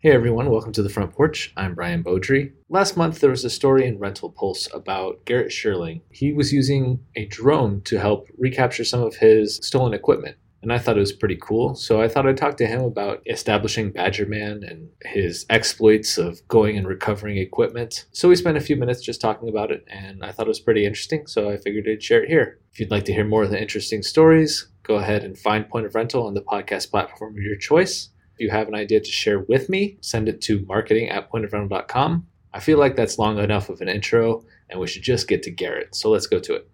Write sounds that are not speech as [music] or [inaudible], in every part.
Hey everyone, welcome to the front porch. I'm Brian Beaudry. Last month there was a story in Rental Pulse about Garrett Shurling. He was using a drone to help recapture some of his stolen equipment. And I thought it was pretty cool. So I thought I'd talk to him about establishing Badgerman and his exploits of going and recovering equipment. So we spent a few minutes just talking about it, and I thought it was pretty interesting. So I figured I'd share it here. If you'd like to hear more of the interesting stories, go ahead and find Point of Rental on the podcast platform of your choice. If you have an idea to share with me, send it to marketing at pointofrental.com. I feel like that's long enough of an intro, and we should just get to Garrett. So let's go to it.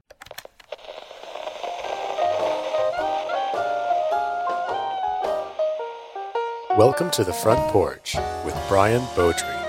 Welcome to the front porch with Brian Beaudry.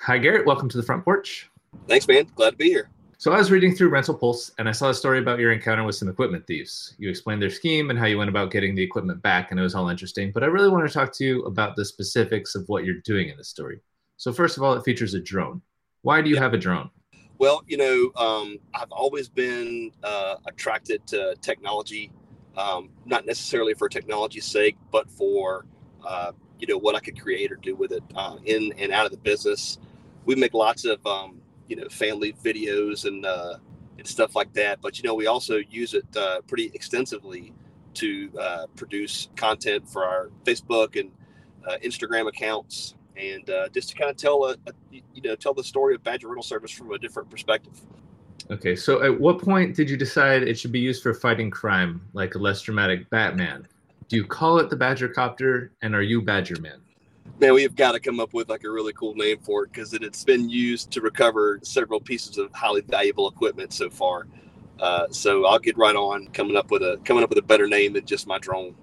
Hi, Garrett. Welcome to the front porch. Thanks, man. Glad to be here. So I was reading through Rental Pulse and I saw a story about your encounter with some equipment thieves. You explained their scheme and how you went about getting the equipment back, and it was all interesting. But I really want to talk to you about the specifics of what you're doing in this story. So first of all, it features a drone. Why do you have a drone? Well, you know, um, I've always been uh, attracted to technology, um, not necessarily for technology's sake, but for uh, you know what I could create or do with it uh, in and out of the business. We make lots of um, you know family videos and uh, and stuff like that. But you know we also use it uh, pretty extensively to uh, produce content for our Facebook and uh, Instagram accounts, and uh, just to kind of tell a, a, you know tell the story of Badger Rental Service from a different perspective. Okay, so at what point did you decide it should be used for fighting crime, like a less dramatic Batman? Do you call it the Badger Copter, and are you Badger Man? Man, we have got to come up with like a really cool name for it because it, has been used to recover several pieces of highly valuable equipment so far. Uh, so I'll get right on coming up with a coming up with a better name than just my drone.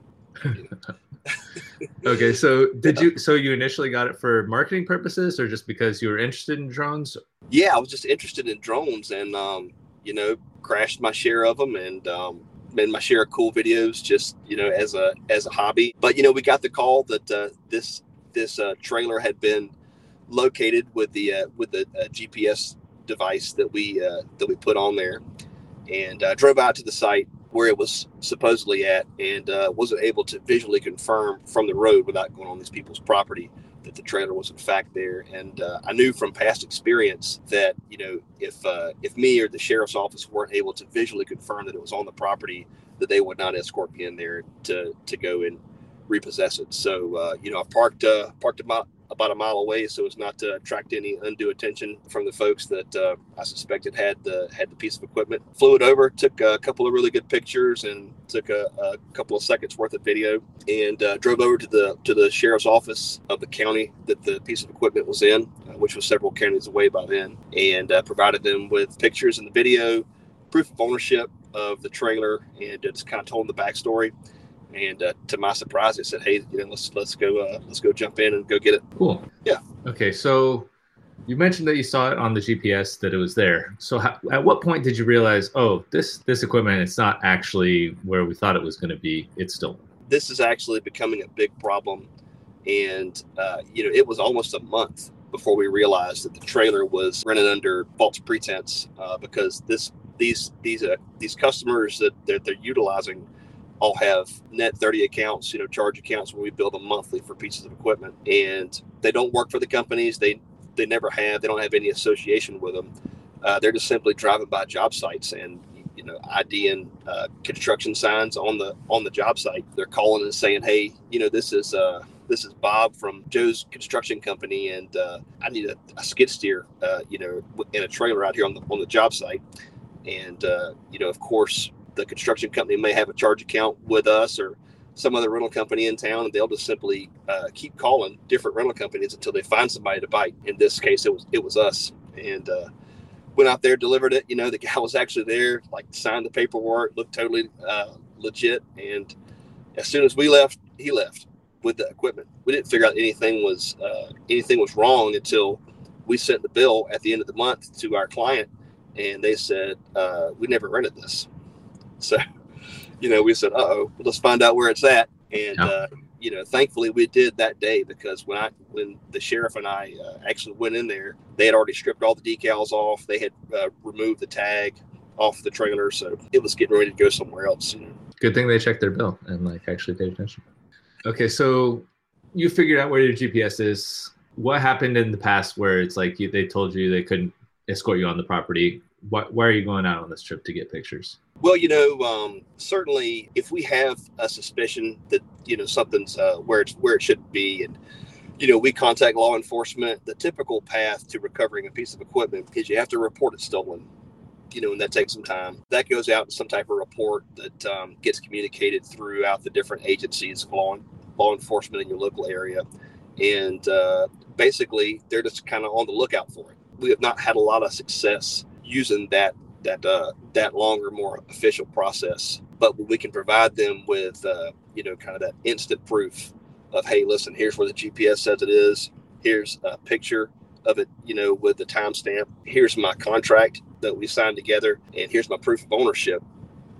[laughs] okay, so did you so you initially got it for marketing purposes or just because you were interested in drones? Yeah, I was just interested in drones and um, you know crashed my share of them and um, made my share of cool videos just you know as a as a hobby. But you know we got the call that uh, this this uh, trailer had been located with the uh, with the uh, GPS device that we uh, that we put on there, and uh, drove out to the site where it was supposedly at, and uh, wasn't able to visually confirm from the road without going on these people's property that the trailer was in fact there. And I knew from past experience that you know if if me or the sheriff's office weren't able to visually confirm that it was on the property, that they would not escort me in there to to go and repossess it. So uh, you know, I parked uh, parked about about a mile away so as not to attract any undue attention from the folks that uh, I suspected had the had the piece of equipment. Flew it over, took a couple of really good pictures, and took a, a couple of seconds worth of video, and uh, drove over to the to the sheriff's office of the county that the piece of equipment was in, uh, which was several counties away by then, and uh, provided them with pictures and the video, proof of ownership of the trailer, and just kind of told them the backstory and uh, to my surprise, they said, "Hey, you know, let's let's go uh, let's go jump in and go get it." Cool. Yeah. Okay, so you mentioned that you saw it on the GPS that it was there. So how, at what point did you realize, oh, this this equipment it's not actually where we thought it was going to be? It's still. This is actually becoming a big problem, and uh, you know, it was almost a month before we realized that the trailer was running under false pretense uh, because this these these uh, these customers that they're, they're utilizing all have net 30 accounts, you know, charge accounts when we bill them monthly for pieces of equipment. And they don't work for the companies. They they never have. They don't have any association with them. Uh, they're just simply driving by job sites and you know IDing uh, construction signs on the on the job site. They're calling and saying, "Hey, you know, this is uh, this is Bob from Joe's construction company, and uh, I need a, a skid steer, uh, you know, in a trailer out here on the on the job site." And uh, you know, of course, the construction company may have a charge account with us or some other rental company in town, and they'll just simply uh, keep calling different rental companies until they find somebody to bite. In this case, it was it was us, and uh, went out there, delivered it. You know, the guy was actually there, like signed the paperwork, looked totally uh, legit, and as soon as we left, he left with the equipment. We didn't figure out anything was uh, anything was wrong until we sent the bill at the end of the month to our client, and they said uh, we never rented this. So, you know, we said, "Uh oh, let's find out where it's at. And, yeah. uh, you know, thankfully we did that day because when I, when the sheriff and I uh, actually went in there, they had already stripped all the decals off. They had uh, removed the tag off the trailer. So it was getting ready to go somewhere else. You know? good thing they checked their bill and like actually paid attention. Okay, so you figured out where your GPS is. What happened in the past where it's like you, they told you they couldn't escort you on the property? Why are you going out on this trip to get pictures? Well, you know, um, certainly if we have a suspicion that you know something's uh, where it's where it should be, and you know we contact law enforcement, the typical path to recovering a piece of equipment is you have to report it stolen. You know, and that takes some time. That goes out in some type of report that um, gets communicated throughout the different agencies law, law enforcement in your local area, and uh, basically they're just kind of on the lookout for it. We have not had a lot of success using that that uh, that longer, more official process. But we can provide them with, uh, you know, kind of that instant proof of, hey, listen, here's where the GPS says it is. Here's a picture of it, you know, with the timestamp. Here's my contract that we signed together, and here's my proof of ownership.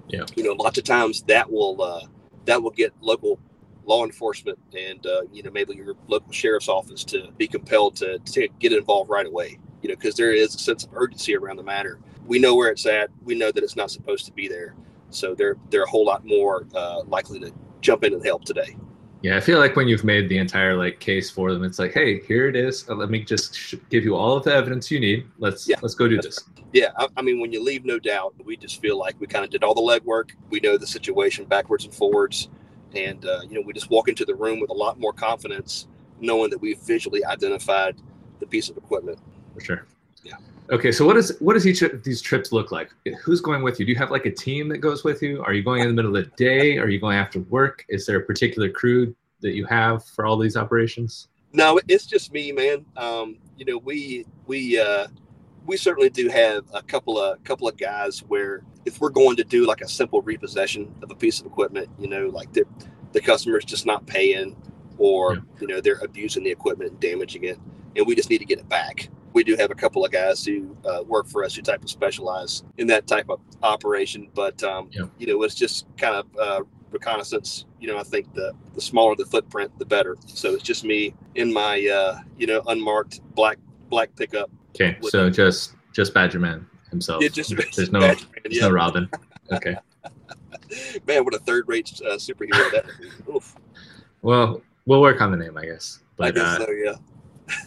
Yeah. You know, lots of times that will uh, that will get local law enforcement and uh, you know maybe your local sheriff's office to be compelled to, to get involved right away. You know, because there is a sense of urgency around the matter we know where it's at. We know that it's not supposed to be there. So they're they're a whole lot more uh, likely to jump in and help today. Yeah, I feel like when you've made the entire like case for them, it's like, hey, here it is. Uh, let me just sh- give you all of the evidence you need. Let's yeah, let's go do this. Right. Yeah, I, I, mean, when you leave no doubt, we just feel like we kind of did all the legwork. We know the situation backwards and forwards, and uh, you know, we just walk into the room with a lot more confidence, knowing that we've visually identified the piece of equipment. For sure. Yeah. Okay, so what does what does each of these trips look like? Who's going with you? Do you have like a team that goes with you? Are you going in the middle of the day? Are you going after work? Is there a particular crew that you have for all these operations? No, it's just me, man. Um, you know, we we uh, we certainly do have a couple of couple of guys where if we're going to do like a simple repossession of a piece of equipment, you know, like the the customer's just not paying, or yeah. you know they're abusing the equipment and damaging it, and we just need to get it back we do have a couple of guys who uh, work for us who type of specialize in that type of operation. But um, yeah. you know, it's just kind of uh, reconnaissance. You know, I think the the smaller the footprint, the better. So it's just me in my uh, you know unmarked black black pickup. Okay, so just just Badgerman himself. Yeah, just there's no there's yeah. no Robin. Okay. [laughs] Man, what a third rate uh, superhero that. Oof. Well, we'll work on the name, I guess. But, I guess uh, so. Yeah.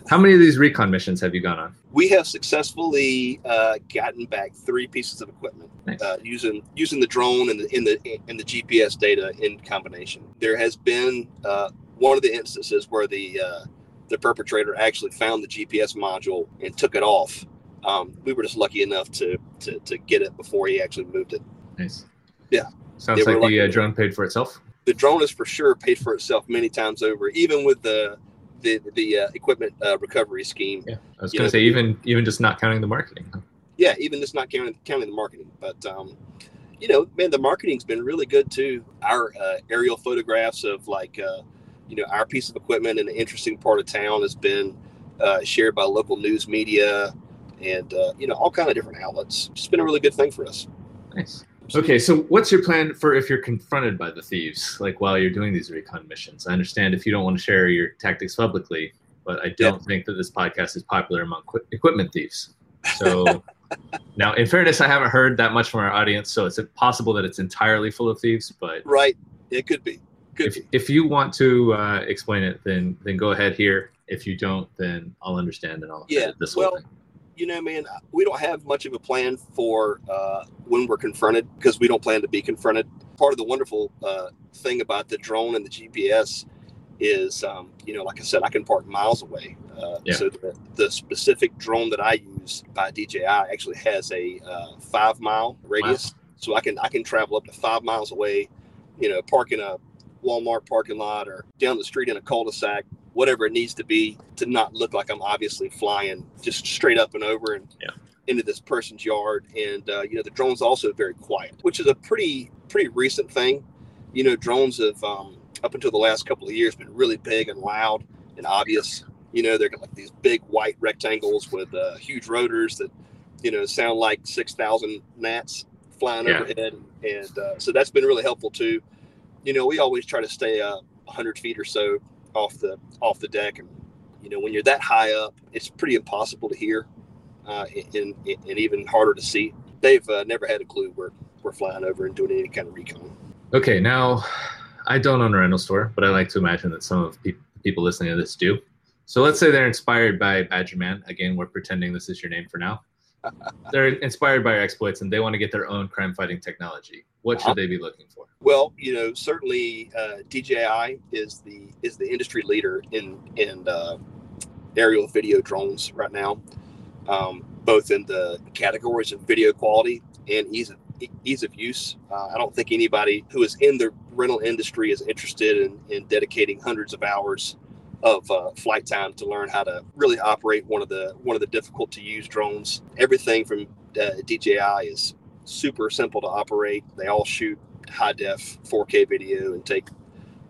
How many of these recon missions have you gone on? We have successfully uh, gotten back three pieces of equipment nice. uh, using using the drone and the in the and the GPS data in combination. There has been uh, one of the instances where the uh, the perpetrator actually found the GPS module and took it off. Um, we were just lucky enough to, to to get it before he actually moved it. Nice. Yeah. Sounds like the uh, drone paid for itself. The drone has for sure paid for itself many times over, even with the the the uh, equipment uh, recovery scheme. Yeah, I was going to say even even just not counting the marketing. Huh? Yeah, even just not counting counting the marketing, but um, you know, man, the marketing's been really good too. Our uh, aerial photographs of like uh, you know our piece of equipment in an interesting part of town has been uh, shared by local news media and uh, you know all kind of different outlets. It's been a really good thing for us. Nice. Okay, so what's your plan for if you're confronted by the thieves, like while you're doing these recon missions? I understand if you don't want to share your tactics publicly, but I don't think that this podcast is popular among qu- equipment thieves. So [laughs] now, in fairness, I haven't heard that much from our audience, so it's possible that it's entirely full of thieves. But right, it could be. Could if, be. if you want to uh, explain it, then then go ahead here. If you don't, then I'll understand and I'll yeah. This well, thing you know, man, we don't have much of a plan for uh, when we're confronted because we don't plan to be confronted. Part of the wonderful uh, thing about the drone and the GPS is, um, you know, like I said, I can park miles away. Uh, yeah. So the, the, specific drone that I use by DJI actually has a uh, five mile radius, wow. so I can I can travel up to five miles away. You know, park in a Walmart parking lot or down the street in a cul-de-sac whatever it needs to be to not look like I'm obviously flying just straight up and over and yeah. into this person's yard. And uh, you know, the drone's also very quiet, which is a pretty pretty recent thing. You know, drones have um, up until the last couple of years been really big and loud and obvious. You know, they're like these big white rectangles with uh, huge rotors that you know sound like six thousand gnats flying yeah. overhead, and uh, so that's been really helpful too. You know, we always try to stay uh, 100 feet or so off the off the deck, and you know when you're that high up, it's pretty impossible to hear, uh, and, and even harder to see. They've uh, never had a clue we're we're flying over and doing any kind of recon. Okay, now I don't own a rental store, but I like to imagine that some of pe- people listening to this do. So let's say they're inspired by Badger Man. Again, we're pretending this is your name for now. They're inspired by your exploits and they want to get their own crime fighting technology. What should they be looking for? Well, you know, certainly uh, DJI is the is the industry leader in in uh, aerial video drones right now, um, both in the categories of video quality and ease of ease of use. Uh, I don't think anybody who is in the rental industry is interested in, in dedicating hundreds of hours of uh, flight time to learn how to really operate one of the one of the difficult to use drones. Everything from uh, DJI is super simple to operate. They all shoot high def 4K video and take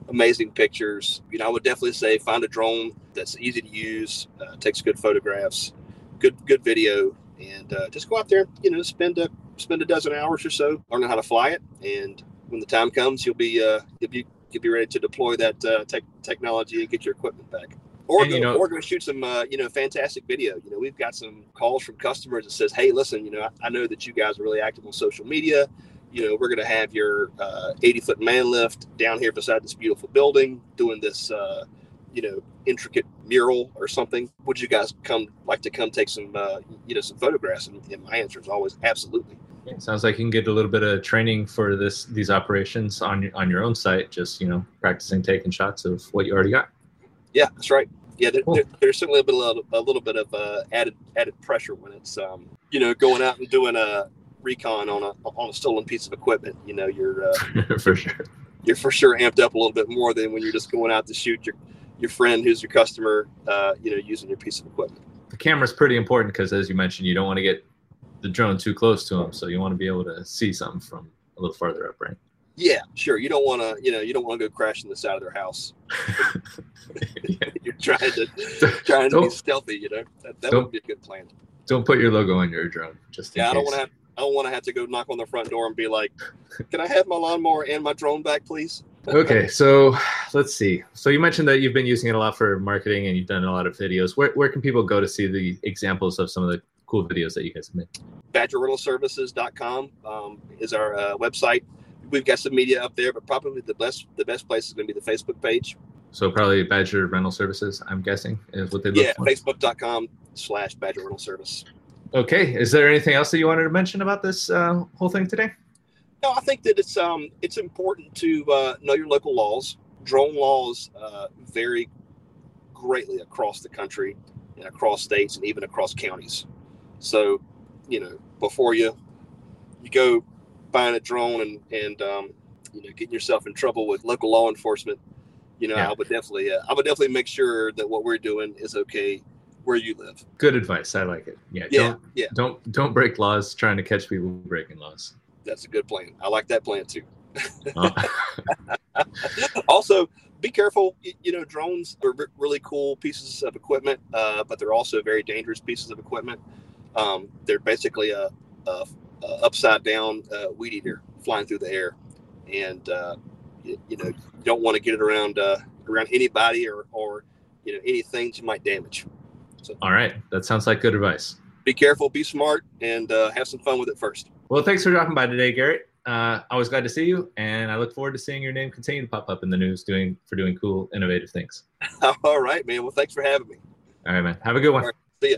amazing pictures. You know, I would definitely say find a drone that's easy to use, uh, takes good photographs, good good video, and uh, just go out there. You know, spend a spend a dozen hours or so learning how to fly it, and when the time comes, you'll be uh, you'll be you'll be ready to deploy that uh, tech technology and get your equipment back. Or go, you know, or go shoot some, uh, you know, fantastic video. You know, we've got some calls from customers that says, "Hey, listen, you know, I, I know that you guys are really active on social media. You know, we're going to have your 80 uh, foot man lift down here beside this beautiful building, doing this, uh, you know, intricate mural or something. Would you guys come like to come take some, uh, you know, some photographs?" And, and my answer is always absolutely. Sounds like you can get a little bit of training for this these operations on on your own site. Just you know, practicing taking shots of what you already got. Yeah, that's right yeah, there, cool. there, there's certainly a, bit, a little bit of uh, added added pressure when it's um, you know going out and doing a recon on a on a stolen piece of equipment. You know, you're uh, [laughs] for sure you're for sure amped up a little bit more than when you're just going out to shoot your your friend who's your customer. Uh, you know, using your piece of equipment. The camera's pretty important because, as you mentioned, you don't want to get the drone too close to them, so you want to be able to see something from a little farther up, right? Yeah, sure. You don't want to, you know, you don't want to go crashing the side of their house. [laughs] [laughs] You're trying to trying to be stealthy. You know, that, that would be a good plan. Don't put your logo on your drone. Just yeah, I don't want to have. I don't want to have to go knock on the front door and be like, "Can I have my lawnmower and my drone back, please?" [laughs] okay, so let's see. So you mentioned that you've been using it a lot for marketing and you've done a lot of videos. Where where can people go to see the examples of some of the cool videos that you guys have made? BadgerRentalServices.com um, is our uh, website we've got some media up there, but probably the best the best place is going to be the Facebook page. So probably Badger Rental Services, I'm guessing, is what they look yeah, for. Facebook.com slash Badger Rental Service. Okay. Is there anything else that you wanted to mention about this uh, whole thing today? No, I think that it's um it's important to uh, know your local laws. Drone laws uh, vary greatly across the country and across states and even across counties. So, you know, before you you go buying a drone and and um, you know getting yourself in trouble with local law enforcement, you know, yeah. I would definitely uh, I would definitely make sure that what we're doing is okay where you live. Good advice. I like it. Yeah. Yeah. Don't, yeah. Don't don't break laws trying to catch people breaking laws. That's a good plan. I like that plan too. Uh. [laughs] also, be careful. You know, drones are really cool pieces of equipment, uh, but they're also very dangerous pieces of equipment. Um, they're basically a, a uh, upside down uh, weed eater flying through the air, and uh, you, you, know you don't want to get it around around anybody or or you know any things you might damage. So, all right, that sounds like good advice. Be careful, be smart, and have some fun with it first. Well, thanks for dropping by today, Garrett. Uh, always glad to see you, and I look forward to seeing your name continue to pop up in the news, doing for doing cool, innovative things. [laughs] All right, man. Well, thanks for having me. All right, man. Have a good one. see ya.